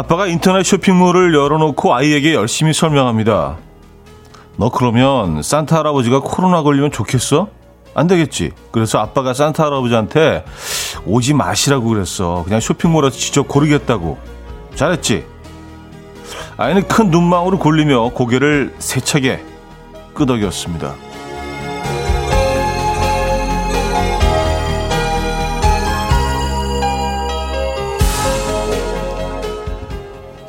아빠가 인터넷 쇼핑몰을 열어놓고 아이에게 열심히 설명합니다. 너 그러면 산타 할아버지가 코로나 걸리면 좋겠어? 안 되겠지. 그래서 아빠가 산타 할아버지한테 오지 마시라고 그랬어. 그냥 쇼핑몰에서 직접 고르겠다고. 잘했지? 아이는 큰 눈망울을 굴리며 고개를 세차게 끄덕였습니다.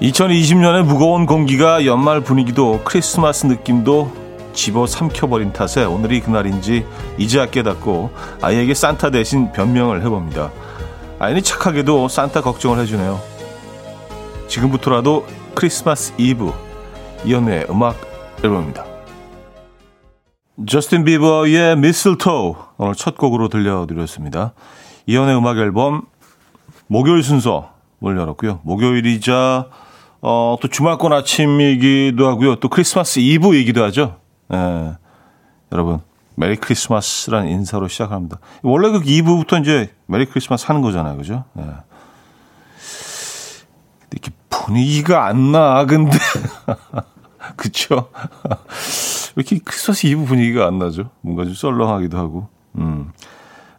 2020년의 무거운 공기가 연말 분위기도 크리스마스 느낌도 집어 삼켜버린 탓에 오늘이 그날인지 이제야 깨닫고 아이에게 산타 대신 변명을 해봅니다. 아이는 착하게도 산타 걱정을 해주네요. 지금부터라도 크리스마스 이브 이연의 음악 앨범입니다. 저스틴 비버의 미슬토 오늘 첫 곡으로 들려드렸습니다. 이현우의 음악 앨범 목요일 순서 문 열었고요. 목요일이자 어, 또 주말권 아침이기도 하고요. 또 크리스마스 이브이기도 하죠. 예. 여러분, 메리 크리스마스라는 인사로 시작합니다. 원래 그 이브부터 이제 메리 크리스마스 하는 거잖아요. 그죠? 예. 이렇게 분위기가 안 나, 근데. 그쵸? 왜 이렇게 크리스마스 이브 분위기가 안 나죠? 뭔가 좀 썰렁하기도 하고. 음.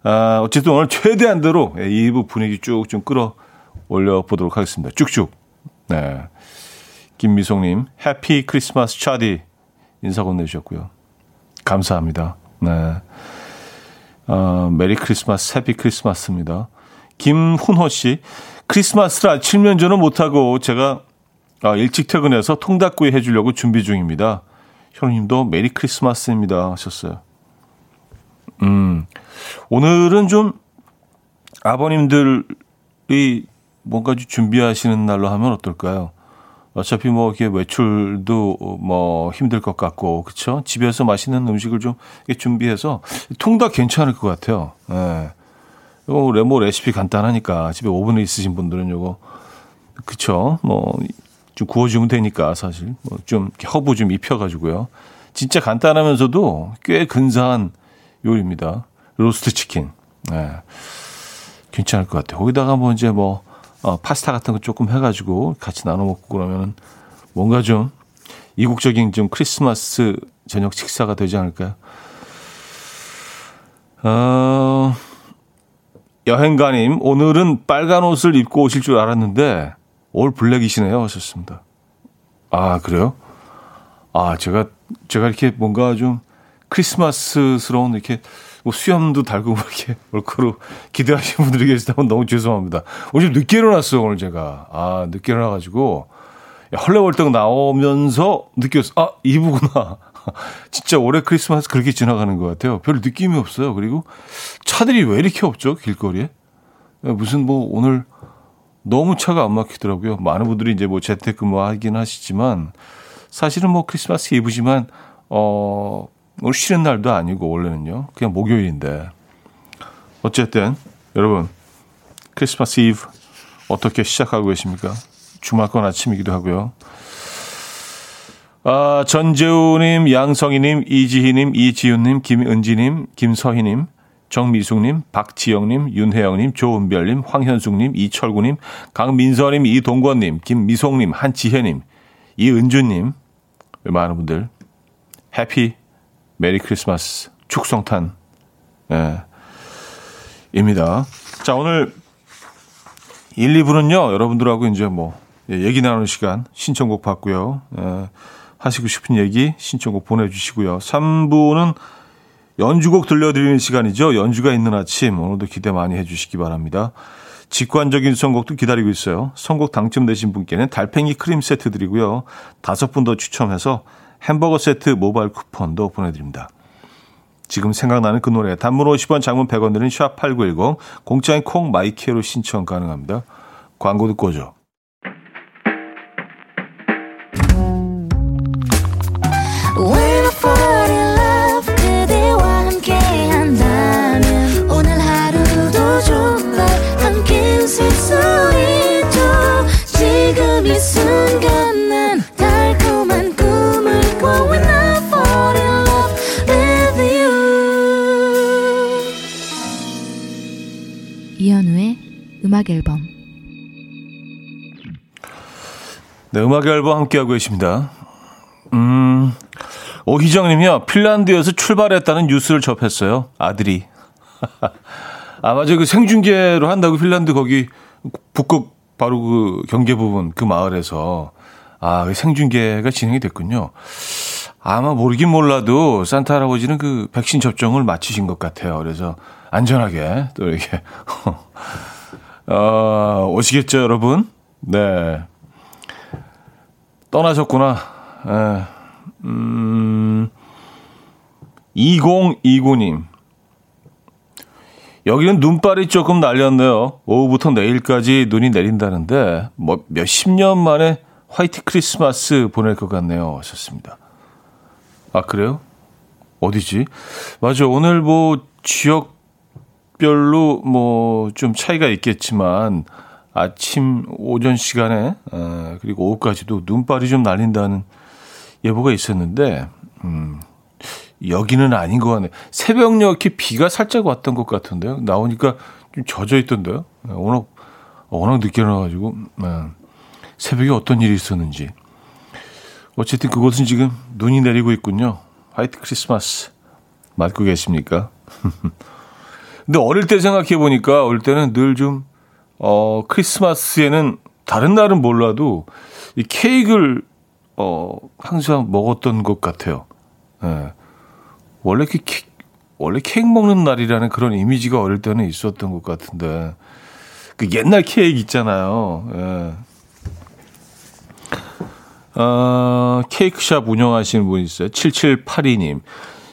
아, 어쨌든 오늘 최대한대로 이브 분위기 쭉 좀 끌어 올려보도록 하겠습니다. 쭉쭉. 네. 김미송님, 해피 크리스마스 차디 인사 건네주셨고요. 감사합니다. 네. 어, 메리 크리스마스, 해피 크리스마스입니다. 김훈호 씨, 크리스마스라 칠면조는 못하고 제가 아, 일찍 퇴근해서 통닭구이 해주려고 준비 중입니다. 현우님도 메리 크리스마스입니다 하셨어요. 음, 오늘은 좀 아버님들이 뭔가 좀 준비하시는 날로 하면 어떨까요? 어차피 뭐 이렇게 외출도 뭐 힘들 것 같고 그쵸? 집에서 맛있는 음식을 좀 준비해서 통닭 괜찮을 것 같아요. 예. 요거 레모 레시피 간단하니까 집에 오븐에 있으신 분들은 요거 그쵸? 뭐좀 구워주면 되니까 사실 뭐 좀 허브 좀 입혀가지고요. 진짜 간단하면서도 꽤 근사한 요리입니다. 로스트 치킨. 예. 괜찮을 것 같아요. 거기다가 뭐 이제 뭐 어, 파스타 같은 거 조금 해가지고 같이 나눠 먹고 그러면 뭔가 좀 이국적인 좀 크리스마스 저녁 식사가 되지 않을까요? 어, 여행가님, 오늘은 빨간 옷을 입고 오실 줄 알았는데, 올 블랙이시네요. 하셨습니다. 아, 그래요? 아, 제가, 제가 이렇게 뭔가 좀 크리스마스스러운 이렇게 뭐 수염도 달고 이렇게 얼커로 기대하시는 분들이 계시다면 너무 죄송합니다. 오늘 좀 늦게 일어났어요, 오늘 제가. 아, 늦게 일어나가지고. 헐레벌떡 나오면서 느꼈어. 아, 이부구나. 진짜 올해 크리스마스 그렇게 지나가는 것 같아요. 별 느낌이 없어요. 그리고 차들이 왜 이렇게 없죠, 길거리에? 무슨 뭐 오늘 너무 차가 안 막히더라고요. 많은 분들이 이제 뭐 재택근무 하긴 하시지만 사실은 뭐 크리스마스 이브지만 어 오늘 쉬는 날도 아니고 원래는요. 그냥 목요일인데. 어쨌든 여러분 크리스마스 이브 어떻게 시작하고 계십니까? 주말권 아침이기도 하고요. 아, 전재우님, 양성희님, 이지희님, 이지윤님, 김은지님, 김서희님, 정미숙님, 박지영님, 윤혜영님, 조은별님, 황현숙님, 이철구님, 강민서님, 이동권님, 김미송님, 한지혜님, 이은주님, 많은 분들 해피 메리 크리스마스 축성탄 예, 입니다. 자 오늘 1, 2부는요 여러분들하고 이제 뭐 예, 얘기 나누는 시간 신청곡 받고요. 예, 하시고 싶은 얘기 신청곡 보내주시고요. 3부는 연주곡 들려드리는 시간이죠. 연주가 있는 아침 오늘도 기대 많이 해주시기 바랍니다. 직관적인 선곡도 기다리고 있어요. 선곡 당첨되신 분께는 달팽이 크림 세트 드리고요. 다섯 분 더 추첨해서 햄버거 세트 모바일 쿠폰도 보내드립니다. 지금 생각나는 그 노래 단문 50원 장문 100원 드는 샵8910 공짜인 콩 마이K로 신청 가능합니다. 광고 듣고 오죠. 음악 앨범 네, 음악 앨범 함께하고 계십니다. 음, 오희정 님이요. 핀란드에서 출발했다는 뉴스를 접했어요. 아들이. 아, 맞아요. 그 생중계로 한다고 핀란드 거기 북극 바로 그 경계 부분 그 마을에서 아, 그 생중계가 진행이 됐군요. 아마 모르긴 몰라도 산타 할아버지는 그 백신 접종을 마치신 것 같아요. 그래서 안전하게 또 이렇게 어, 오시겠죠, 여러분? 네. 떠나셨구나. 에, 음, 2029님. 여기는 눈발이 조금 날렸네요. 오후부터 내일까지 눈이 내린다는데, 뭐, 몇십 년 만에 화이트 크리스마스 보낼 것 같네요. 하셨습니다. 아, 그래요? 어디지? 맞아. 오늘 뭐, 지역 별로 뭐 좀 차이가 있겠지만, 아침, 오전 시간에, 어, 그리고 오후까지도 눈발이 좀 날린다는 예보가 있었는데, 음, 여기는 아닌 것 같네요. 새벽녘에 비가 살짝 왔던 것 같은데요. 나오니까 좀 젖어 있던데요. 네, 워낙, 워낙 늦게 나와가지고, 네. 새벽에 어떤 일이 있었는지. 어쨌든 그곳은 지금 눈이 내리고 있군요. 화이트 크리스마스. 맞고 계십니까? 근데 어릴 때 생각해 보니까 어릴 때는 늘 좀, 어, 크리스마스에는 다른 날은 몰라도 이 케이크를, 어, 항상 먹었던 것 같아요. 예. 네. 원래 그 케, 원래 케이크 먹는 날이라는 그런 이미지가 어릴 때는 있었던 것 같은데 그 옛날 케이크 있잖아요. 예. 어, 케이크샵 운영하시는 분 있어요. 7782님.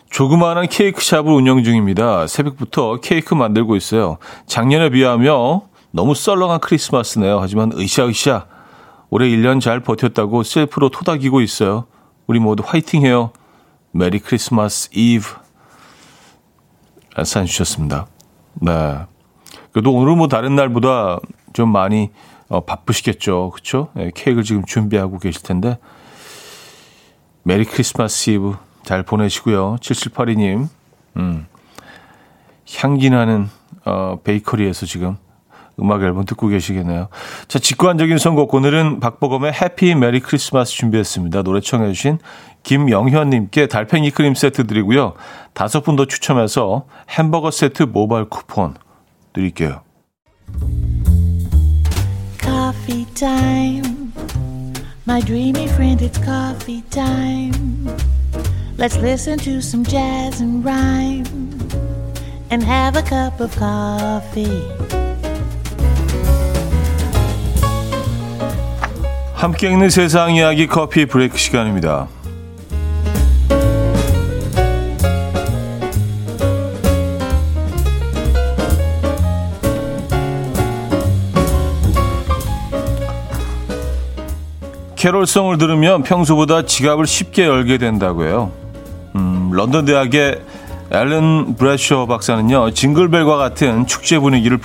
조그마한 케이크 샵을 운영 중입니다. 새벽부터 케이크 만들고 있어요. 작년에 비하면 너무 썰렁한 크리스마스네요. 하지만 으쌰으쌰. 올해 1년 잘 버텼다고 셀프로 토닥이고 있어요. 우리 모두 화이팅해요. 메리 크리스마스 이브 사연 주셨습니다. 네. 그래도 오늘은 뭐 다른 날보다 좀 많이 어, 바쁘시겠죠. 그쵸? 네, 케이크를 지금 준비하고 계실 텐데. 메리 크리스마스 이브 잘 보내시고요. 7782님. 음. 향기 나는 어, 베이커리에서 지금 음악 앨범 듣고 계시겠네요. 자, 직관적인 선곡. 오늘은 박보검의 해피 메리 크리스마스 준비했습니다. 노래 청해주신 김영현님께 달팽이 크림 세트 드리고요. 다섯 분 더 추첨해서 햄버거 세트 모바일 쿠폰 드릴게요. Coffee. My dreamy friend, it's coffee time. Let's listen to some jazz and rhyme and have a cup of coffee. 함께 읽는 세상 이야기 커피 브레이크 시간입니다. 캐롤송을 들으면 평소보다 지갑을 쉽게 열게 된다고 해요. 음, 런던 대학의 앨런 브래셔 박사는요, 징글벨과 같은 축제 분위기를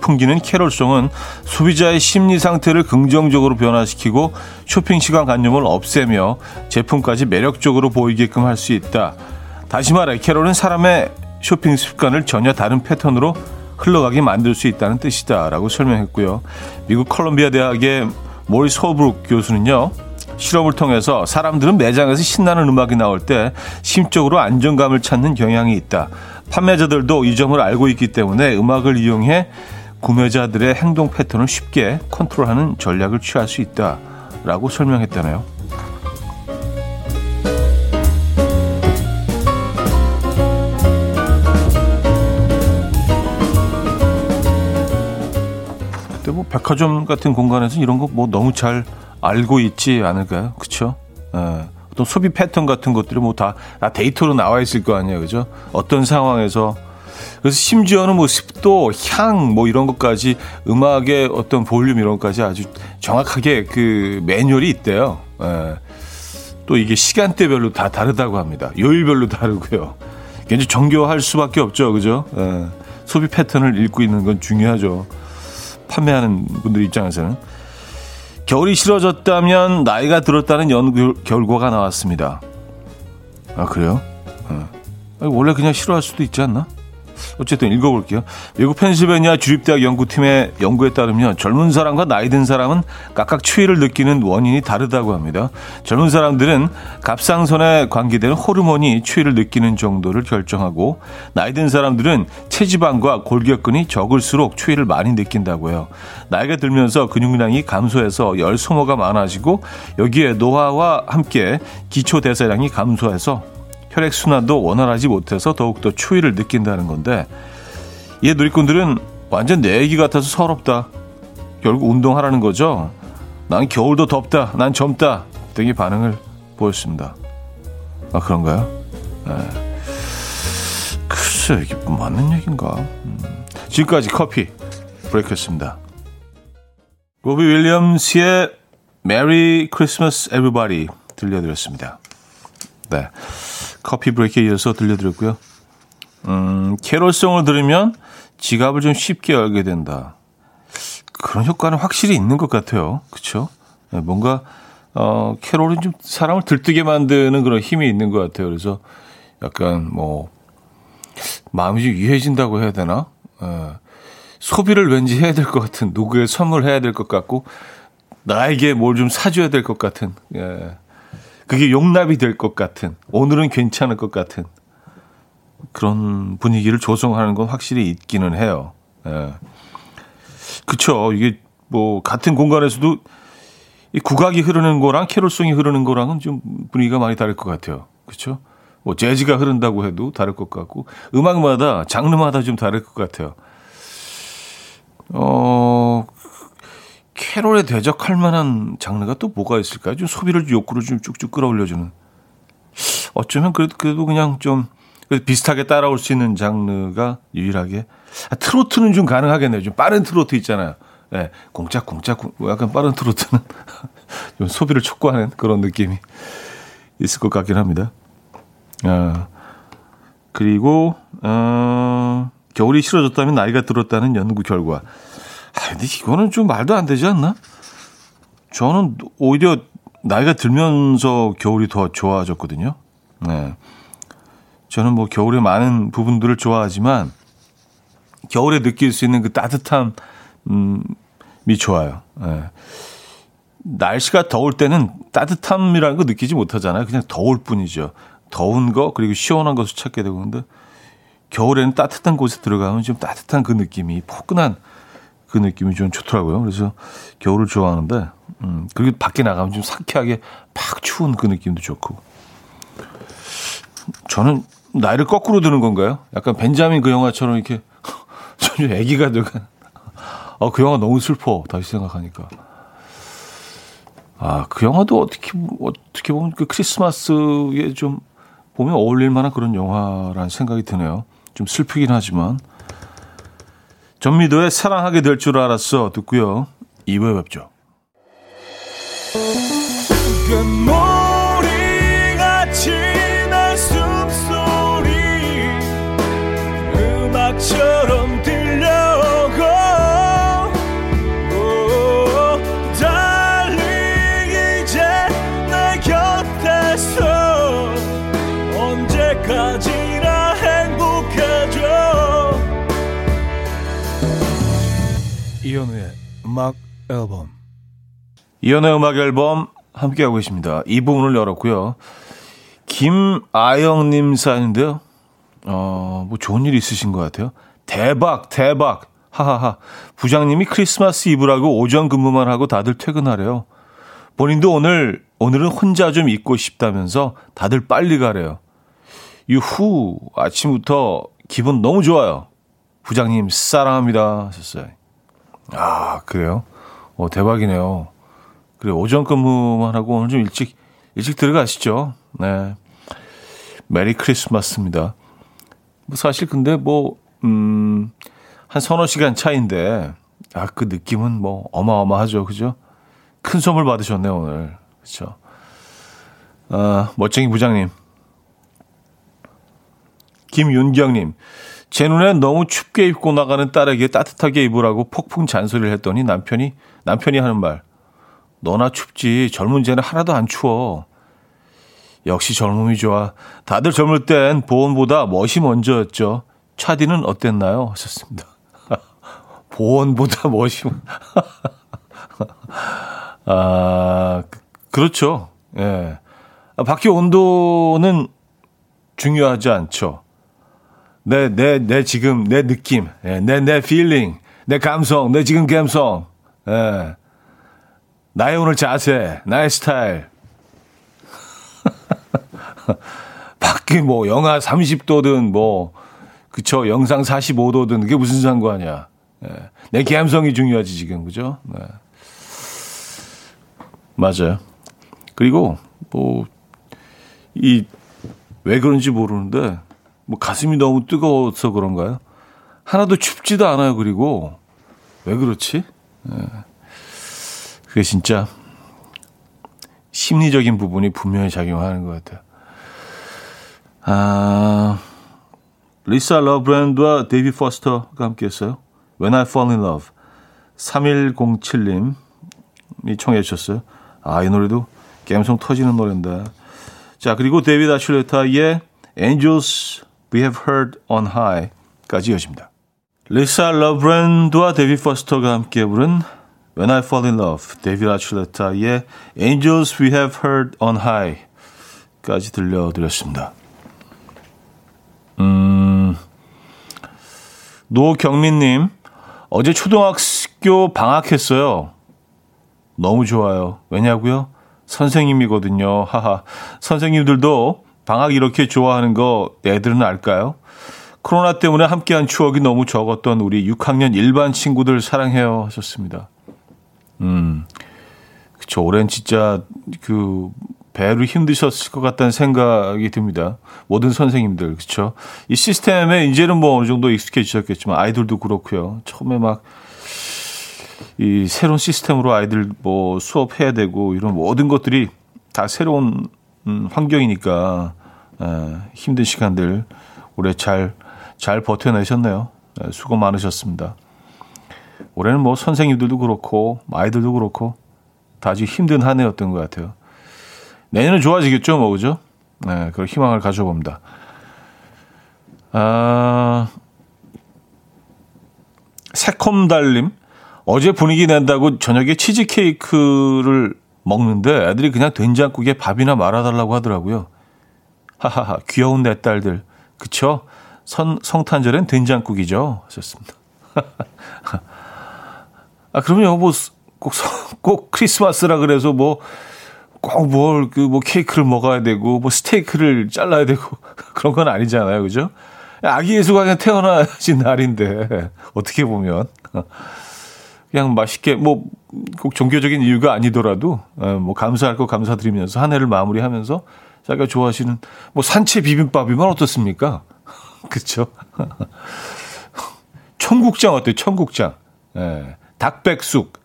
풍기는 캐롤송은 소비자의 심리 상태를 긍정적으로 변화시키고 쇼핑 시간 관념을 없애며 제품까지 매력적으로 보이게끔 할 수 있다. 다시 말해, 캐롤은 사람의 쇼핑 습관을 전혀 다른 패턴으로 흘러가게 만들 수 있다는 뜻이다라고 설명했고요. 미국 컬럼비아 대학의 모리스 홀브룩 교수는요. 실험을 통해서 사람들은 매장에서 신나는 음악이 나올 때 심적으로 안정감을 찾는 경향이 있다. 판매자들도 이 점을 알고 있기 때문에 음악을 이용해 구매자들의 행동 패턴을 쉽게 컨트롤하는 전략을 취할 수 있다라고 설명했다네요. 뭐 백화점 같은 공간에서 이런 거 뭐 너무 잘 알고 있지 않을까요? 그렇죠? 예. 어떤 소비 패턴 같은 것들이 뭐 다 데이터로 나와 있을 거 아니에요, 그죠? 어떤 상황에서 그래서 심지어는 뭐 습도, 향, 뭐 이런 것까지 음악의 어떤 볼륨 이런 것까지 아주 정확하게 그 매뉴얼이 있대요. 예. 또 이게 시간대별로 다 다르다고 합니다. 요일별로 다르고요. 굉장히 정교할 수밖에 없죠, 그죠? 예. 소비 패턴을 읽고 있는 건 중요하죠. 판매하는 분들 입장에서는 겨울이 싫어졌다면 나이가 들었다는 연구 결과가 나왔습니다. 아 그래요? 어. 원래 그냥 싫어할 수도 있지 않나? 어쨌든 읽어볼게요. 미국 펜실베니아 주립대학 연구팀의 연구에 따르면 젊은 사람과 나이 든 사람은 각각 추위를 느끼는 원인이 다르다고 합니다. 젊은 사람들은 갑상선에 관계되는 호르몬이 추위를 느끼는 정도를 결정하고 나이 든 사람들은 체지방과 골격근이 적을수록 추위를 많이 느낀다고 해요. 나이가 들면서 근육량이 감소해서 열 소모가 많아지고 여기에 노화와 함께 기초 대사량이 감소해서 혈액 순환도 원활하지 못해서 더욱더 추위를 느낀다는 건데 이 누리꾼들은 완전 내 얘기 같아서 서럽다. 결국 운동하라는 거죠. 난 겨울도 덥다. 난 젊다. 등의 반응을 보였습니다. 아 그런가요? 네. 글쎄 이게 맞는 얘기인가? 음. 지금까지 커피 브레이크였습니다. 로비 윌리엄스의 Merry Christmas Everybody 들려드렸습니다. 네. 커피 브레이크에 이어서 들려드렸고요. 음, 캐롤송을 들으면 지갑을 좀 쉽게 열게 된다. 그런 효과는 확실히 있는 것 같아요. 네, 뭔가, 어, 캐롤은 좀 사람을 들뜨게 만드는 그런 힘이 있는 것 같아요. 그래서 약간 뭐, 마음이 좀 유해진다고 해야 되나? 예, 소비를 왠지 해야 될 것 같은, 누구에 선물해야 될 것 같고, 나에게 뭘 좀 사줘야 될 것 같은, 예. 그게 용납이 될 것 같은, 오늘은 괜찮을 것 같은 그런 분위기를 조성하는 건 확실히 있기는 해요. 예. 그쵸. 이게 뭐, 같은 공간에서도 이 국악이 흐르는 거랑 캐롤송이 흐르는 거랑은 좀 분위기가 많이 다를 것 같아요. 그쵸? 뭐, 재즈가 흐른다고 해도 다를 것 같고, 음악마다, 장르마다 좀 다를 것 같아요. 어, 캐롤에 대적할 만한 장르가 또 뭐가 있을까요? 좀 소비를 욕구를 좀 쭉쭉 끌어올려주는. 어쩌면 그래도, 그래도 그냥 좀 비슷하게 따라올 수 있는 장르가 유일하게. 아, 트로트는 좀 가능하겠네요. 좀 빠른 트로트 있잖아요. 예, 네, 공짝, 공짝, 약간 빠른 트로트는 좀 소비를 촉구하는 그런 느낌이 있을 것 같긴 합니다. 아, 그리고, 어, 겨울이 싫어졌다면 나이가 들었다는 연구 결과. 아, 근데 이거는 좀 말도 안 되지 않나? 저는 오히려 나이가 들면서 겨울이 더 좋아졌거든요. 네. 저는 뭐 겨울에 많은 부분들을 좋아하지만 겨울에 느낄 수 있는 그 따뜻함이 좋아요. 네. 날씨가 더울 때는 따뜻함이라는 거 느끼지 못하잖아요. 그냥 더울 뿐이죠. 더운 거 그리고 시원한 것을 찾게 되고 근데 겨울에는 따뜻한 곳에 들어가면 좀 따뜻한 그 느낌이 포근한 그 느낌이 좀 좋더라고요. 그래서 겨울을 좋아하는데, 음, 그리고 밖에 나가면 좀 상쾌하게 팍 추운 그 느낌도 좋고. 저는 나이를 거꾸로 드는 건가요? 약간 벤자민 그 영화처럼 이렇게 전혀 애기가 들어간. 어, 그 영화 너무 슬퍼. 다시 생각하니까. 아, 그 영화도 어떻게, 어떻게 보면 그 크리스마스에 좀 보면 어울릴 만한 그런 영화라는 생각이 드네요. 좀 슬프긴 하지만. 전미도의 사랑하게 될 줄 알았어 듣고요. 2부에 뵙죠. 음악 앨범 이현우의 음악 앨범 함께하고 계십니다. 이 부분을 열었고요. 김아영님 사연인데요. 어, 뭐 좋은 일 있으신 것 같아요. 대박, 대박. 하하하. 부장님이 크리스마스 이브라고 오전 근무만 하고 다들 퇴근하래요. 본인도 오늘, 오늘은 혼자 좀 있고 싶다면서 다들 빨리 가래요. 유후, 아침부터 기분 너무 좋아요. 부장님, 사랑합니다. 하셨어요. 아, 그래요? 어, 대박이네요. 그래, 오전 근무만 하고 오늘 좀 일찍, 일찍 들어가시죠. 네. 메리 크리스마스입니다. 뭐 사실 근데 뭐, 음, 한 서너 시간 차인데, 아, 그 느낌은 뭐 어마어마하죠. 그죠? 큰 선물 받으셨네요, 오늘. 그쵸? 아, 멋쟁이 부장님. 김윤경님. 제 눈엔 너무 춥게 입고 나가는 딸에게 따뜻하게 입으라고 폭풍 잔소리를 했더니 남편이 남편이 하는 말 너나 춥지 젊은 쟤는 하나도 안 추워 역시 젊음이 좋아 다들 젊을 땐 보온보다 멋이 먼저였죠 차디는 어땠나요? 하셨습니다. 보온보다 멋있, 아, 그, 그렇죠. 예. 아, 밖의 온도는 중요하지 않죠. 내, 내, 내 지금, 내 느낌, 예, 내, 내 feeling, 내 감성, 내 지금 감성, 예. 나의 오늘 자세, 나의 스타일. 밖에 뭐, 영하 30도든 뭐, 그쵸, 영상 45도든 그게 무슨 상관이야. 예. 내 감성이 중요하지, 지금, 그죠? 네. 맞아요. 그리고, 뭐, 이, 왜 그런지 모르는데, 뭐 가슴이 너무 뜨거워서 그런가요? 하나도 춥지도 않아요, 그리고. 왜 그렇지? 예. 그게 진짜 심리적인 부분이 분명히 작용하는 것 같아요. 아, 리사 러브랜드와 데이비 포스터가 함께 했어요. When I Fall in Love. 3107님이 청해 주셨어요. 아, 이 노래도 감성 터지는 노래인데. 자, 그리고 데이비드 아출레타의 Angels We Have Heard on High까지 이어집니다. 리사 러브랜드와 데이비 포스터가 함께 부른 When I Fall in Love, 데이비드 아출레타의 Angels We Have Heard on High까지 들려드렸습니다. 음, 노경민님, 어제 초등학교 방학했어요. 너무 좋아요. 왜냐고요? 선생님이거든요. 하하. 선생님들도 방학 이렇게 좋아하는 거 애들은 알까요? 코로나 때문에 함께한 추억이 너무 적었던 우리 6학년 일반 친구들 사랑해요 하셨습니다. 음, 그쵸. 올해는 진짜 그 배로 힘드셨을 것 같다는 생각이 듭니다. 모든 선생님들, 그쵸. 이 시스템에 이제는 뭐 어느 정도 익숙해지셨겠지만 아이들도 그렇고요. 처음에 막 이 새로운 시스템으로 아이들 뭐 수업해야 되고 이런 모든 것들이 다 새로운 음, 환경이니까 에, 힘든 시간들 올해 잘, 잘 버텨내셨네요. 에, 수고 많으셨습니다. 올해는 뭐 선생님들도 그렇고, 아이들도 그렇고, 다 아주 힘든 한 해였던 것 같아요. 내년은 좋아지겠죠, 뭐, 그죠? 네, 그런 희망을 가져봅니다. 아, 새콤달님, 어제 분위기 낸다고 저녁에 치즈케이크를 먹는데 애들이 그냥 된장국에 밥이나 말아달라고 하더라고요. 하하하, 귀여운 내 딸들. 그쵸? 선, 성탄절엔 된장국이죠. 하셨습니다. 아, 그럼요. 뭐, 꼭, 꼭 크리스마스라 그래서 뭐, 꼭 뭘, 그, 뭐, 케이크를 먹어야 되고, 뭐, 스테이크를 잘라야 되고, 그런 건 아니잖아요. 그죠? 아기 예수가 그냥 태어나신 날인데, 어떻게 보면. 그냥 맛있게, 뭐, 꼭 종교적인 이유가 아니더라도, 어, 뭐, 감사할 거 감사드리면서 한 해를 마무리하면서 자기가 좋아하시는 뭐 산채 비빔밥이면 어떻습니까? 그쵸? 청국장 어때요? 청국장. 예. 닭백숙.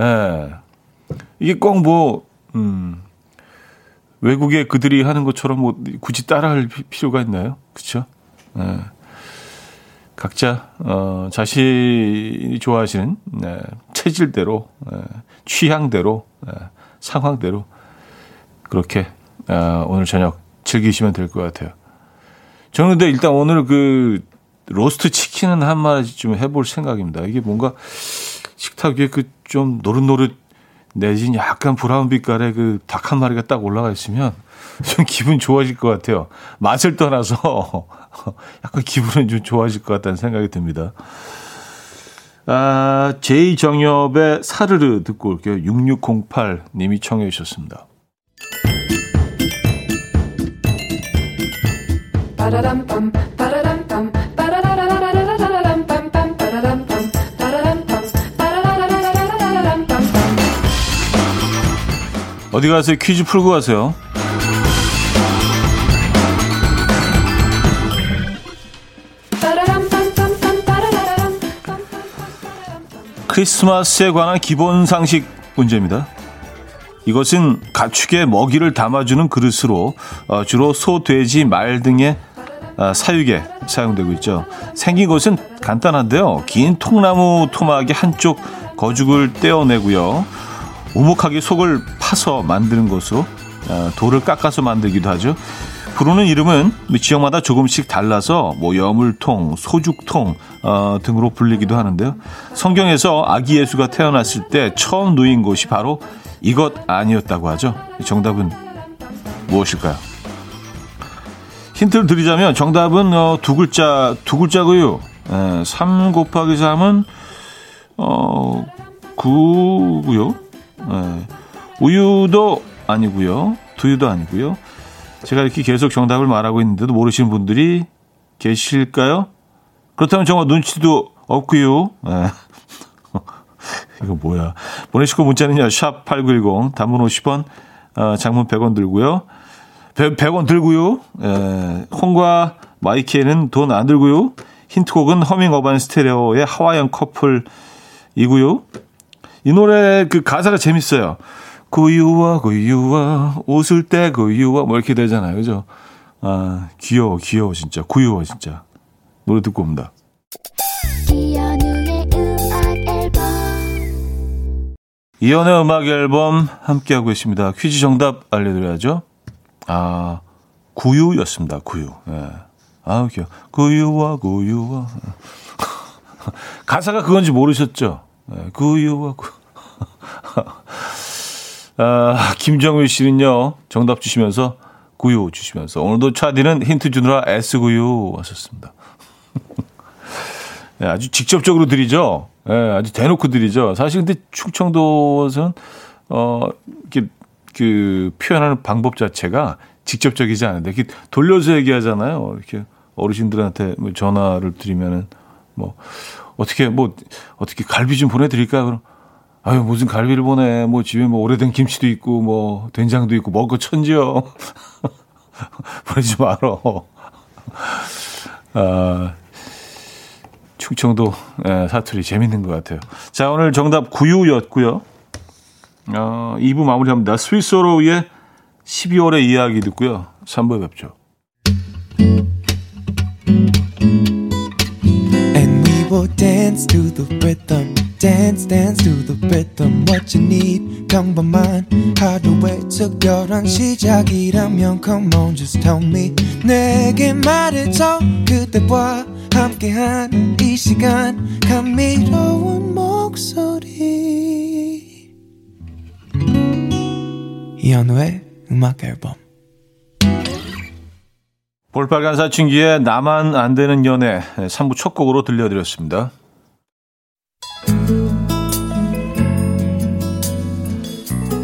예. 이게 꼭 뭐, 음, 외국에 그들이 하는 것처럼 뭐 굳이 따라할 필요가 있나요? 예. 각자, 어, 자신이 좋아하시는, 네, 체질대로, 예, 취향대로, 예, 상황대로, 그렇게 아, 오늘 저녁 즐기시면 될 것 같아요. 저는 근데 일단 오늘 그 로스트 치킨은 한 마리 좀 해볼 생각입니다. 이게 뭔가 식탁 위에 그 좀 노릇노릇 내진 약간 브라운 빛깔의 그 닭 한 마리가 딱 올라가 있으면 좀 기분 좋아질 것 같아요. 맛을 떠나서 약간 기분은 좀 좋아질 것 같다는 생각이 듭니다. 아, 제이정엽의 사르르 듣고 올게요. 6608님이 청해 주셨습니다. 어디 가세요? 퀴즈 풀고 가세요. 크리스마스에 관한 기본 상식 문제입니다. 이것은 가축의 먹이를 담아주는 그릇으로 어, 주로 소, 돼지, 말 등의 어, 사육에 사용되고 있죠. 생긴 것은 간단한데요. 긴 통나무 토막의 한쪽 거죽을 떼어내고요. 우묵하게 속을 파서 만드는 것으로 어, 돌을 깎아서 만들기도 하죠. 부르는 이름은 지역마다 조금씩 달라서 뭐 여물통, 소죽통 어, 등으로 불리기도 하는데요. 성경에서 아기 예수가 태어났을 때 처음 누인 곳이 바로 이것 아니었다고 하죠. 정답은 무엇일까요? 힌트를 드리자면 정답은 어, 두 글자 두 글자고요. 에, 3 곱하기 3은 어 9고요. 에, 우유도 아니고요. 두유도 아니고요. 제가 이렇게 계속 정답을 말하고 있는데도 모르시는 분들이 계실까요? 그렇다면 정말 눈치도 없고요. 에. 이거 뭐야. 보내시고 문자는요. 샵 8910 단문 50원 어, 장문 100원 들고요. 100, 100원 들고요. 에, 콩과 마이키에는 돈 안 들고요. 힌트곡은 허밍 어반 스테레오의 하와이안 커플이고요. 이 노래 그 가사가 재밌어요. 구유와 구유와 웃을 때 구유와 뭐 이렇게 되잖아요. 그죠? 아, 귀여워, 귀여워, 진짜. 구유와 진짜. 노래 듣고 옵니다. 이연의 음악 앨범 함께하고 있습니다. 퀴즈 정답 알려드려야죠. 아, 구유였습니다. 구유. 예. 아, 귀여워. 구유와 구유와. 가사가 그건지 모르셨죠? 예, 구유와 구. 아, 김정일 씨는요, 정답 주시면서 구유 주시면서 오늘도 차디는 힌트 주느라 S구유 왔었습니다. 네, 아주 직접적으로 드리죠. 네, 아주 대놓고 드리죠. 사실 근데 충청도에서는 어, 이렇게 그 표현하는 방법 자체가 직접적이지 않은데 이렇게 돌려서 얘기하잖아요. 이렇게 어르신들한테 뭐 전화를 드리면은 뭐 어떻게 뭐 어떻게 갈비 좀 보내드릴까 그럼 아유 무슨 갈비를 보내. 뭐 집에 뭐 오래된 김치도 있고 뭐 된장도 있고 먹고 천지요. 보내지 말어. 아 충청도 예, 사투리 재밌는 것 같아요. 자 오늘 정답 구유였고요. 어, 2부 마무리합니다. 스위스로의 12월의 이야기 듣고요. 3부에 뵙죠. And we will dance to the rhythm dance dance to the rhythm what you need. 평범한 하루의 특별한 시작이라면 come on just tell me. 내게 말해줘 그대와 함께한 이 시간. 감미로운 목소리. 이현우의 음악 앨범. 볼빨간 사춘기에 나만 안 되는 연애 3부 첫 곡으로 들려드렸습니다.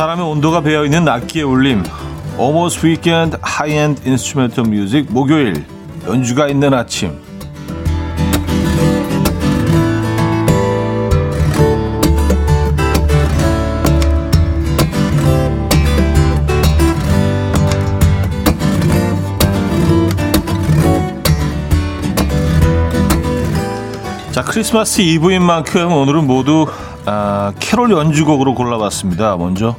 사람의 온도가 배어있는 악기의 울림 Almost Weekend High-End Instrumental Music 목요일 연주가 있는 아침 자 크리스마스 이브인 만큼 오늘은 모두 아, 캐롤 연주곡으로 골라봤습니다. 먼저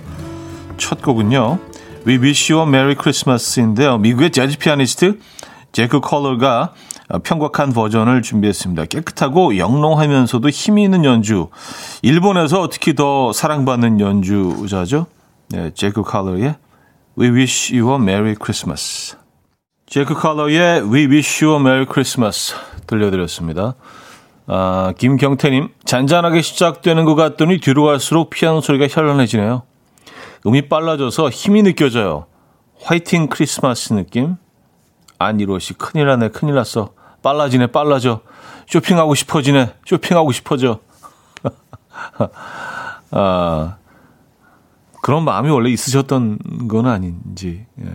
첫 곡은요. We Wish You a Merry Christmas인데요. 미국의 재즈 피아니스트 제크 컬러가 편곡한 버전을 준비했습니다. 깨끗하고 영롱하면서도 힘이 있는 연주. 일본에서 특히 더 사랑받는 연주자죠. 네, 제크 컬러의 We Wish You a Merry Christmas. 제크 컬러의 We Wish You a Merry Christmas 들려드렸습니다. 아, 김경태님, 잔잔하게 시작되는 것 같더니 뒤로 갈수록 피아노 소리가 현란해지네요. 음이 빨라져서 힘이 느껴져요. 화이팅 크리스마스 느낌? 씨, 큰일 나네, 큰일 났어. 빨라지네, 빨라져. 쇼핑하고 싶어지네, 쇼핑하고 싶어져. 아, 그런 마음이 원래 있으셨던 건 아닌지. 예.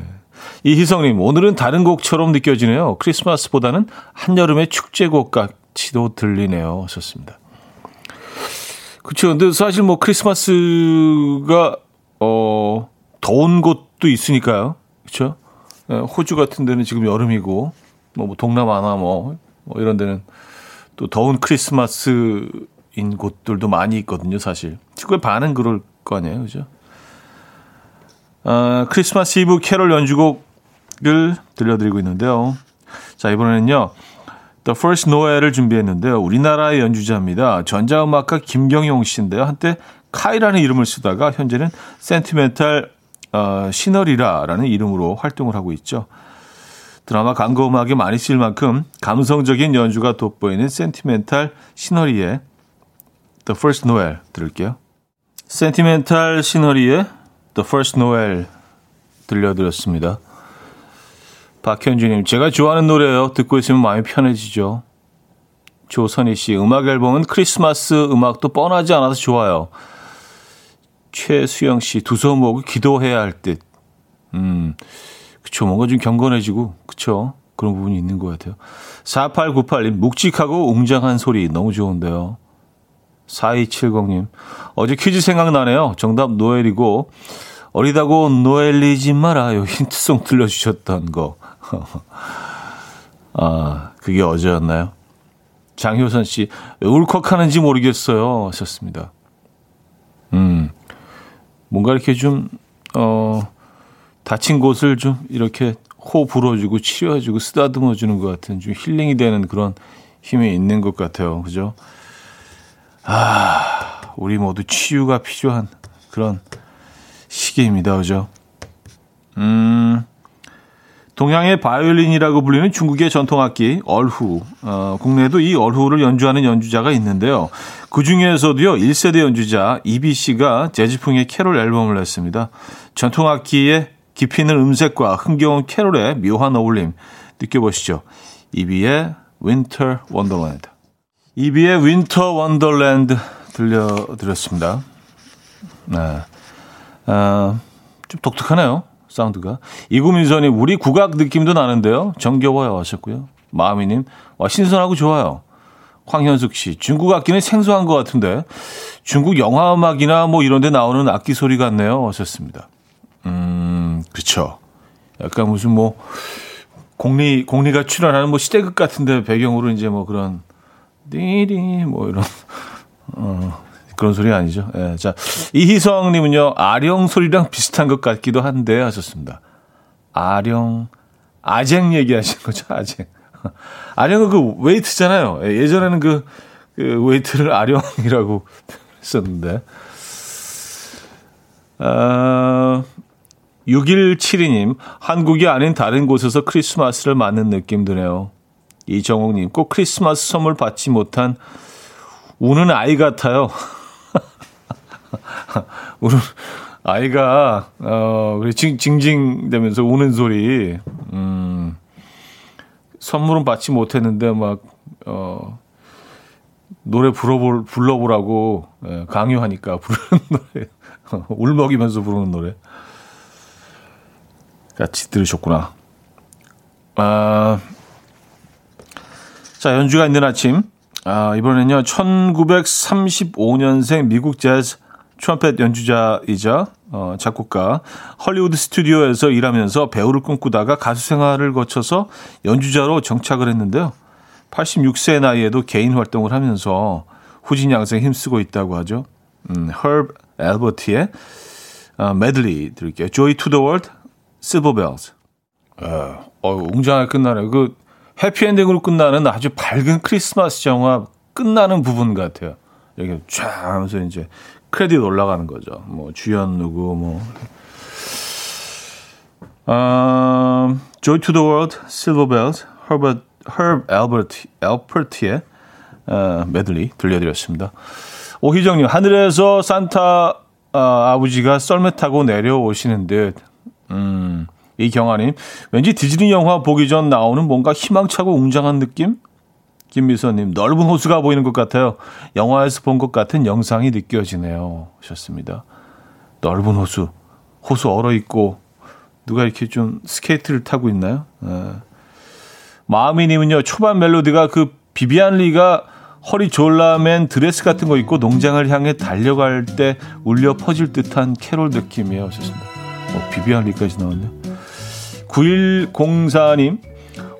이희성님, 오늘은 다른 곡처럼 느껴지네요. 크리스마스보다는 한여름의 축제곡 같이도 들리네요. 하셨습니다. 그렇죠. 근데 사실 뭐 크리스마스가 어 더운 곳도 있으니까요. 그렇죠? 호주 같은 데는 지금 여름이고 뭐, 뭐 동남아나 뭐, 뭐 이런 데는 또 더운 크리스마스인 곳들도 많이 있거든요, 사실. 지구의 반은 그럴 거 아니에요, 그죠? 어, 크리스마스 이브 캐롤 연주곡을 들려드리고 있는데요. 자, 이번에는요. The First Noel을 준비했는데요. 우리나라의 연주자입니다. 전자음악가 김경용 씨인데요. 한때 카이라는 이름을 쓰다가 현재는 센티멘탈 어, 시너리라라는 이름으로 활동을 하고 있죠. 드라마 광고 음악에 많이 쓰일 만큼 감성적인 연주가 돋보이는 센티멘탈 시너리의 The First Noel 들을게요. 센티멘탈 시너리의 The First Noel 들려드렸습니다. 박현주님, 제가 좋아하는 노래예요. 듣고 있으면 마음이 편해지죠. 조선희 씨, 음악 앨범은 크리스마스 음악도 뻔하지 않아서 좋아요. 최수영 씨, 두 손 모으고 기도해야 할 듯. 음, 그쵸. 뭔가 좀 경건해지고, 그쵸. 그런 부분이 있는 것 같아요. 4898님, 묵직하고 웅장한 소리 너무 좋은데요. 4270님, 어제 퀴즈 생각나네요. 정답 노엘이고, 어리다고 노엘리지 마라요. 힌트송 들려주셨던 거. 아, 그게 어제였나요? 장효선 씨, 왜 울컥하는지 모르겠어요. 하셨습니다. 음, 뭔가 이렇게 좀, 어, 다친 곳을 좀 이렇게 호 불어주고 치료해주고 쓰다듬어 주는 것 같은 좀 힐링이 되는 그런 힘이 있는 것 같아요. 그죠? 아, 우리 모두 치유가 필요한 그런 시기입니다. 그죠? 음, 동양의 바이올린이라고 불리는 중국의 전통악기 얼후. 어, 국내에도 이 얼후를 연주하는 연주자가 있는데요. 그 중에서도요, 1세대 연주자 이비 씨가 재즈풍의 캐롤 앨범을 냈습니다. 전통악기의 깊이 있는 음색과 흥겨운 캐롤의 묘한 어울림 느껴보시죠. 이비의 Winter Wonderland. 이비의 Winter Wonderland 들려드렸습니다. 네. 아, 좀 독특하네요. 사운드가. 이구민선이 우리 국악 느낌도 나는데요. 정겨워요 하셨고요. 마미님, 와, 신선하고 좋아요. 황현숙 씨, 중국 악기는 생소한 것 같은데 중국 영화 음악이나 뭐 이런 데 나오는 악기 소리 같네요. 하셨습니다. 음, 그렇죠. 약간 무슨 뭐 공리 공리가 출연하는 뭐 시대극 같은데 배경으로 이제 뭐 그런 띠리 뭐 이런 어 그런 소리 아니죠. 예. 자, 이희성 님은요. 아령 소리랑 비슷한 것 같기도 한데 하셨습니다. 아령 아쟁 얘기하신 거죠, 아쟁. 아령은 그 웨이트잖아요. 예, 예전에는 그, 그 웨이트를 아령이라고 했었는데. 아, 6172님, 한국이 아닌 다른 곳에서 크리스마스를 맞는 느낌 드네요. 이정옥님, 꼭 크리스마스 선물 받지 못한 우는 아이 같아요. 우는 아이가, 어, 징, 징징대면서 우는 소리, 음, 선물은 받지 못했는데 막, 어, 노래 불러볼, 불러보라고 예, 강요하니까 부르는 노래. 울먹이면서 부르는 노래. 같이 들으셨구나. 아, 자, 연주가 있는 아침. 아, 이번엔요, 1935년생 미국 재즈 트럼펫 연주자이자 어, 작곡가 헐리우드 스튜디오에서 일하면서 배우를 꿈꾸다가 가수 생활을 거쳐서 연주자로 정착을 했는데요. 86세 나이에도 개인 활동을 하면서 후진 양성에 힘쓰고 있다고 하죠. 음, Herb Albert의 어, 메들리 들을게요. Joy to the World. 어, 어, 웅장하게 끝나네요. 그 해피엔딩으로 끝나는 아주 밝은 크리스마스 영화 끝나는 부분 같아요. 여기 쫙 하면서 이제 크레딧 올라가는 거죠. 뭐 주연 누구 뭐 음, Joy to the World, Silver Bells, Herbert, Herb Albert, Albert의 어, 메들리 들려드렸습니다. 오희정님, 하늘에서 산타 어, 아버지가 썰매 타고 내려오시는 듯. 음, 이경아님, 왠지 디즈니 영화 보기 전 나오는 뭔가 희망차고 웅장한 느낌? 김미선님, 넓은 호수가 보이는 것 같아요. 영화에서 본 것 같은 영상이 느껴지네요. 하셨습니다. 넓은 호수, 호수 얼어 있고, 누가 이렇게 좀 스케이트를 타고 있나요? 네. 마미님은요, 초반 멜로디가 그 비비안 리가 허리 졸라맨 드레스 같은 거 입고 농장을 향해 달려갈 때 울려 퍼질 듯한 캐롤 느낌이에요. 하셨습니다. 어, 비비안 리까지 나왔네요. 9104님,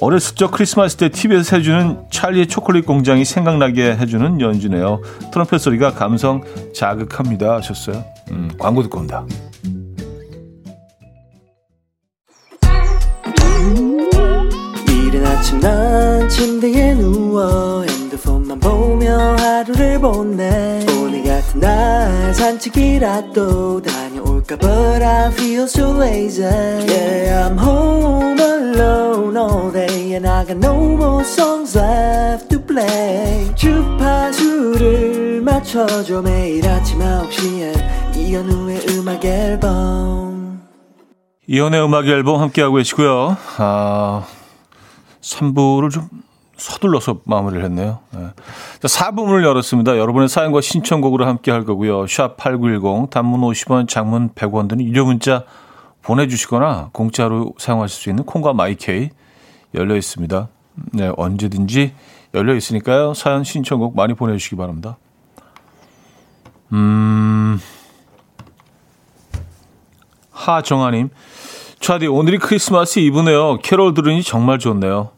어렸을 적 크리스마스 때 TV에서 해주는 찰리의 초콜릿 공장이 생각나게 해주는 연주네요. 트럼펫 소리가 감성 자극합니다. 하셨어요. 음, 광고 듣고 온다. 이른 아침 난 침대에 누워 핸드폰만 보며 하루를 보내 오늘 같은 날 산책이라도 다 녀올까 But I feel so lazy Yeah I'm home alone all day And I got no more songs left to play 주파수를 맞춰줘 매일 아침 9시에 이현우의 음악 앨범 이현우의 음악 앨범 함께하고 계시고요 아... 3부를 좀 서둘러서 마무리를 했네요. 네. 자, 4부문을 열었습니다. 여러분의 사연과 신청곡으로 함께 할 거고요. 샵 8910 단문 50원, 장문 100원 드는 유료 문자 보내주시거나 공짜로 사용하실 수 있는 콩과 마이케이 열려 있습니다. 네, 언제든지 열려 있으니까요. 사연 신청곡 많이 보내주시기 바랍니다. 음, 하정아님, 차디 오늘이 크리스마스 이브네요. 캐롤 들으니 정말 좋네요.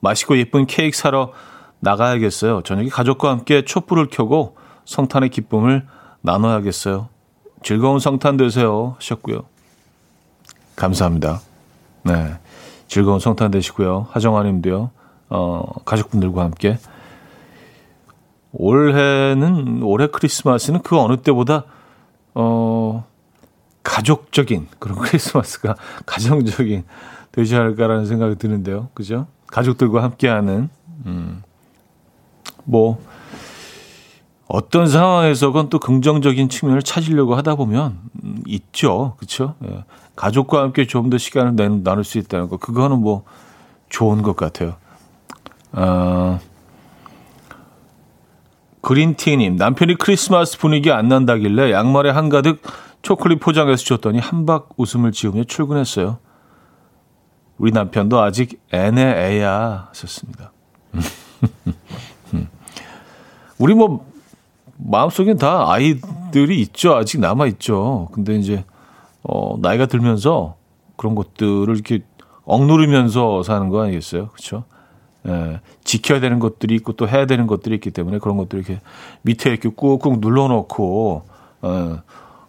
맛있고 예쁜 케이크 사러 나가야겠어요. 저녁에 가족과 함께 촛불을 켜고 성탄의 기쁨을 나눠야겠어요. 즐거운 성탄 되세요. 하셨고요. 감사합니다. 네. 즐거운 성탄 되시고요. 하정아 님도요. 어, 가족분들과 함께. 올해는, 올해 크리스마스는 그 어느 때보다, 어, 가족적인 그런 크리스마스가 가정적인 되지 않을까라는 생각이 드는데요. 그죠? 가족들과 함께하는 음, 뭐 어떤 상황에서건 또 긍정적인 측면을 찾으려고 하다 보면 음, 있죠, 그렇죠? 예. 가족과 함께 좀 더 시간을 나눌 수 있다는 거 그거는 뭐 좋은 것 같아요. 어, 그린티님 남편이 크리스마스 분위기 안 난다길래 양말에 한가득 초콜릿 포장해서 줬더니 한박 웃음을 지으며 출근했어요. 우리 남편도 아직 애네 애야 하셨습니다. 우리 뭐 마음속엔 다 아이들이 있죠. 아직 남아 있죠. 근데 이제 어 나이가 들면서 그런 것들을 이렇게 억누르면서 사는 거 아니겠어요? 그렇죠? 예, 지켜야 되는 것들이 있고 또 해야 되는 것들이 있기 때문에 그런 것들 이렇게 밑에 이렇게 꾹꾹 눌러놓고 어,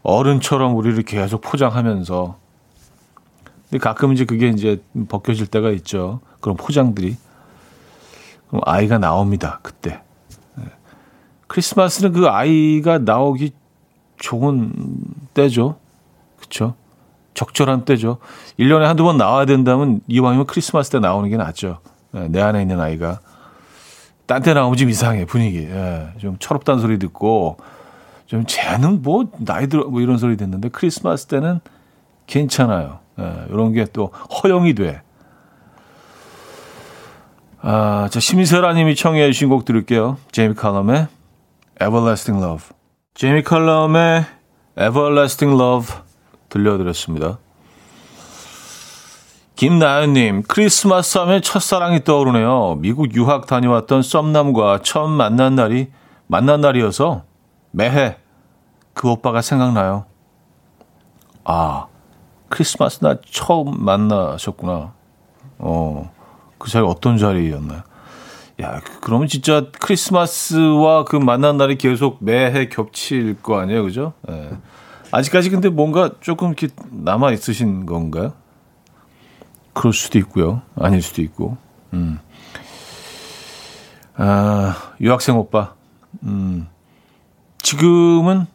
어른처럼 우리를 계속 포장하면서 근데 가끔 이제 그게 이제 벗겨질 때가 있죠. 그런 포장들이. 그럼 아이가 나옵니다. 그때. 네. 크리스마스는 그 아이가 나오기 좋은 때죠. 그쵸? 적절한 때죠. 1년에 한두 번 나와야 된다면 이왕이면 크리스마스 때 나오는 게 낫죠. 네, 내 안에 있는 아이가. 딴 때 나오면 좀 이상해, 분위기. 예, 좀 철없다는 소리 듣고, 좀 쟤는 뭐, 나이 들어, 뭐 이런 소리 듣는데, 크리스마스 때는 괜찮아요. 예, 이런 게 또 허용이 돼. 아, 자, 심세라님이 청해 주신 곡 들을게요. 제이미 칼럼의 Everlasting Love. 제이미 칼럼의 Everlasting Love 들려드렸습니다. 김나연님, 크리스마스 하면 첫사랑이 떠오르네요. 미국 유학 다녀왔던 썸남과 처음 만난 날이, 만난 날이어서 매해 그 오빠가 생각나요. 아, 크리스마스 날 처음 만나셨구나. 어, 그 자리 어떤 자리였나요? 야, 그러면 진짜 크리스마스와 그 만난 날이 계속 매해 겹칠 거 아니에요, 그죠? 예. 아직까지 근데 뭔가 조금 이렇게 남아 있으신 건가요? 그럴 수도 있고요. 아닐 수도 있고. 음. 아, 유학생 오빠. 음. 지금은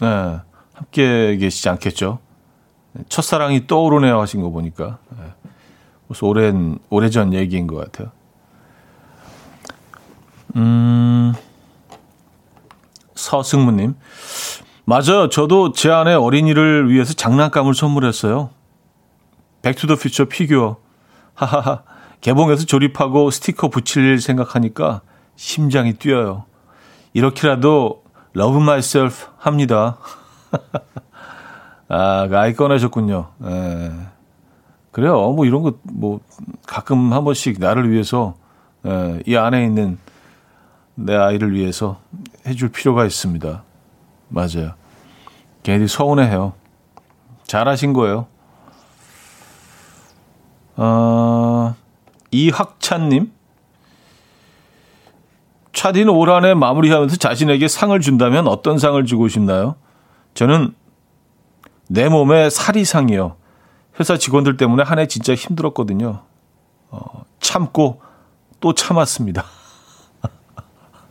네, 함께 계시지 않겠죠. 첫사랑이 떠오르네요 하신 거 보니까. 네. 벌써 오랜, 오래전 얘기인 것 같아요. 음, 서승무님. 맞아요. 저도 제 안의 어린이를 위해서 장난감을 선물했어요. Back to the Future 피규어. 하하하. 개봉해서 조립하고 스티커 붙일 일 생각하니까 심장이 뛰어요. 이렇게라도 love myself 합니다. 아, 그 아이 꺼내셨군요. 예. 그래요. 뭐 이런 거 뭐 가끔 한 번씩 나를 위해서 예, 이 안에 있는 내 아이를 위해서 해줄 필요가 있습니다. 맞아요. 걔들이 서운해해요. 잘하신 거예요. 어, 이학찬님. 차디는 올 한해 마무리하면서 자신에게 상을 준다면 어떤 상을 주고 싶나요? 저는 내 몸에 살이 상이요. 회사 직원들 때문에 한 해 진짜 힘들었거든요. 어, 참고 또 참았습니다.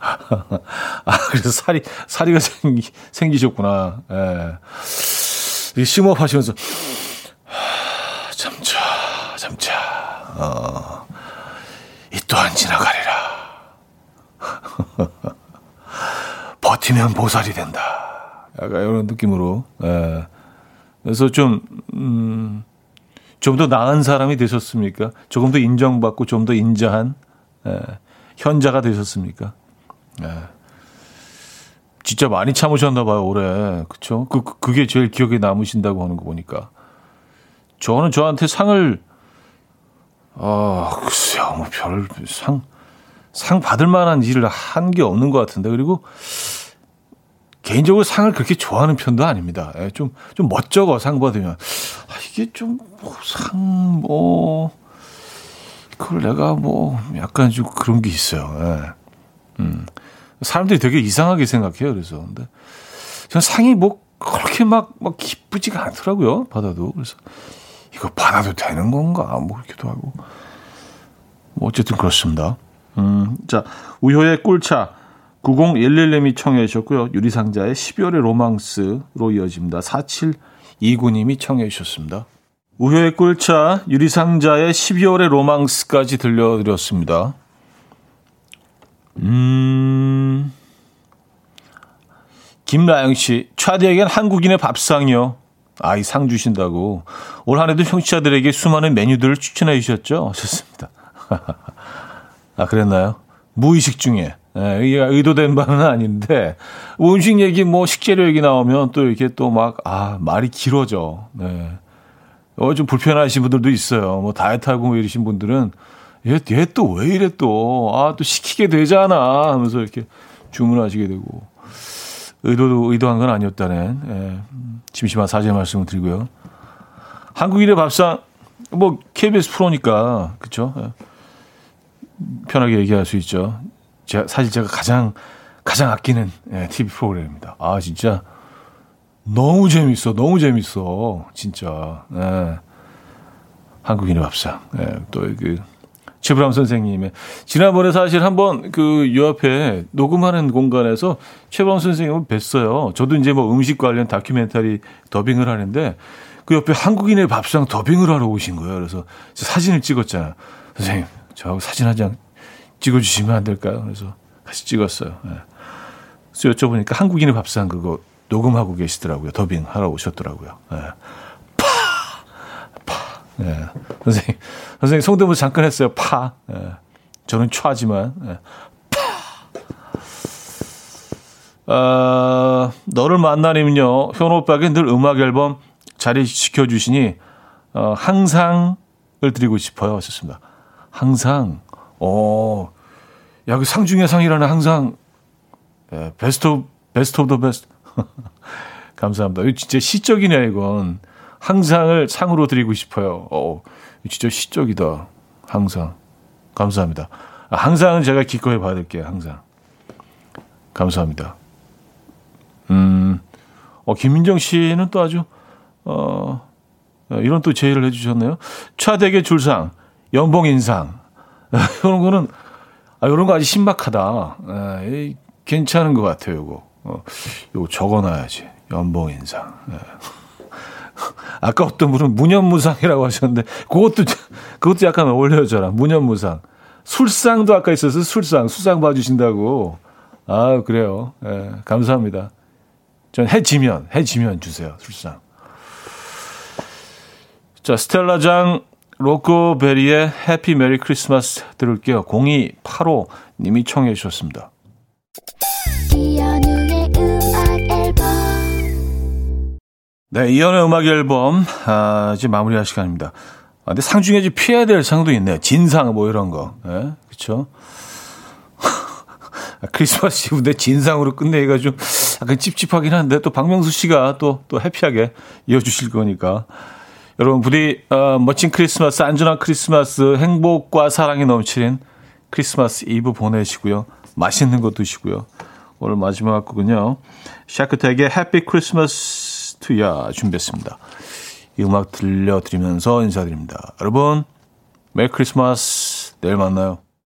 아, 그래서 살이, 살이가 생기, 생기셨구나. 예. 심호흡 하시면서, 참자, 참자, 어, 이 또한 지나가리라. 버티면 보살이 된다. 약간 이런 느낌으로. 예. 그래서 좀, 음, 좀 더 나은 사람이 되셨습니까? 조금 더 인정받고 좀 더 인자한, 예, 현자가 되셨습니까? 예. 진짜 많이 참으셨나 봐요, 올해. 그쵸? 그, 그, 그게 제일 기억에 남으신다고 하는 거 보니까. 저는 저한테 상을, 아, 글쎄요, 뭐 별, 상, 상 받을 만한 일을 한 게 없는 것 같은데. 그리고 개인적으로 상을 그렇게 좋아하는 편도 아닙니다. 예, 좀, 좀 멋쩍어, 상 받으면. 아, 이게 좀, 뭐, 상, 뭐, 그걸 내가 뭐, 약간 좀 그런 게 있어요. 예. 음. 사람들이 되게 이상하게 생각해요. 그래서. 근데 전 상이 뭐, 그렇게 막, 막 기쁘지가 않더라고요. 받아도. 그래서 이거 받아도 되는 건가? 뭐, 그렇기도 하고. 뭐, 어쨌든 그렇습니다. 음, 자, 우효의 꿀차 9011님이 청해 주셨고요. 유리상자의 12월의 로망스로 이어집니다. 4729님이 청해 주셨습니다. 우효의 꿀차 유리상자의 12월의 로망스까지 들려드렸습니다. 음, 김라영 씨, 차디에겐 한국인의 밥상이요. 아, 이 상 주신다고. 올 한해도 형취자들에게 수많은 메뉴들을 추천해 주셨죠? 좋습니다. 아, 그랬나요? 무의식 중에. 예, 이게 의도된 바는 아닌데, 음식 얘기, 뭐, 식재료 얘기 나오면 또 이렇게 또 막, 아, 말이 길어져. 네. 어, 좀 불편하신 분들도 있어요. 뭐, 다이어트하고 뭐 이러신 분들은, 얘, 얘 또 왜 이래 또, 아, 또 시키게 되잖아. 하면서 이렇게 주문하시게 되고. 의도도, 의도한 건 아니었다는, 예, 심심한 사죄 말씀을 드리고요. 한국인의 밥상, 뭐, KBS 프로니까? 예. 편하게 얘기할 수 있죠. 제가, 사실 제가 가장, 가장 아끼는 예, TV 프로그램입니다. 아, 진짜. 너무 재밌어. 너무 재밌어. 진짜. 예. 한국인의 밥상. 예, 또, 그, 최브람 선생님의. 지난번에 사실 한번 그 요 앞에 녹음하는 공간에서 최브람 선생님을 뵀어요. 저도 이제 뭐 음식 관련 다큐멘터리 더빙을 하는데 그 옆에 한국인의 밥상 더빙을 하러 오신 거예요. 그래서 사진을 찍었잖아요. 선생님, 저하고 사진 한 장 찍어주시면 안 될까요? 그래서 같이 찍었어요. 예. 그래서 여쭤보니까 한국인의 밥상 그거 녹음하고 계시더라고요. 더빙 하러 오셨더라고요. 예. 파! 파! 예. 선생님, 선생님 성대모 잠깐 했어요. 파! 예. 저는 차지만, 예. 파! 어, 너를 만나려면요. 현호 오빠에게 늘 음악 앨범 자리 시켜주시니, 어, 항상을 드리고 싶어요. 하셨습니다. 항상, 어, 야, 그 상 중의 상이라는 항상, 예, best of, best of the best. 감사합니다. 이거 진짜 시적이네, 이건. 항상을 상으로 드리고 싶어요. 어, 진짜 시적이다. 항상. 감사합니다. 항상 제가 기꺼이 받을게요. 항상. 감사합니다. 음, 어, 김민정 씨는 또 아주, 어, 이런 또 제의를 해주셨네요. 차대계 줄상, 연봉 인상. 이런 거는, 아, 이런 거 아주 신박하다. 에, 괜찮은 것 같아요, 이거. 어, 이거 적어놔야지. 연봉 인상. 에. 아까 어떤 분은 무념무상이라고 하셨는데, 그것도, 그것도 약간 어울려져라. 무념무상. 술상도 아까 있어서 술상, 수상 봐주신다고. 아, 그래요. 예, 감사합니다. 전 해지면, 해지면 주세요. 술상. 자, 스텔라장 로코베리의 해피 메리 크리스마스 들을게요. 0285 님이 청해 주셨습니다. 네, 이연의 음악 앨범 아, 이제 마무리할 시간입니다. 아, 근데 상 중에 이제 피해야 될 상도 있네요. 진상 뭐 이런 거. 예? 그렇죠? 크리스마스 이브인데 진상으로 끝내기가 좀 약간 찝찝하긴 한데 또 박명수 씨가 또, 또 해피하게 이어주실 거니까. 여러분, 부디, 어, 멋진 크리스마스, 안전한 크리스마스, 행복과 사랑이 넘치는 크리스마스 이브 보내시고요. 맛있는 거 드시고요. 오늘 마지막 곡은요. 샤크택의 Happy Christmas to Ya 준비했습니다. 이 음악 들려드리면서 인사드립니다. 여러분, Merry Christmas. 내일 만나요.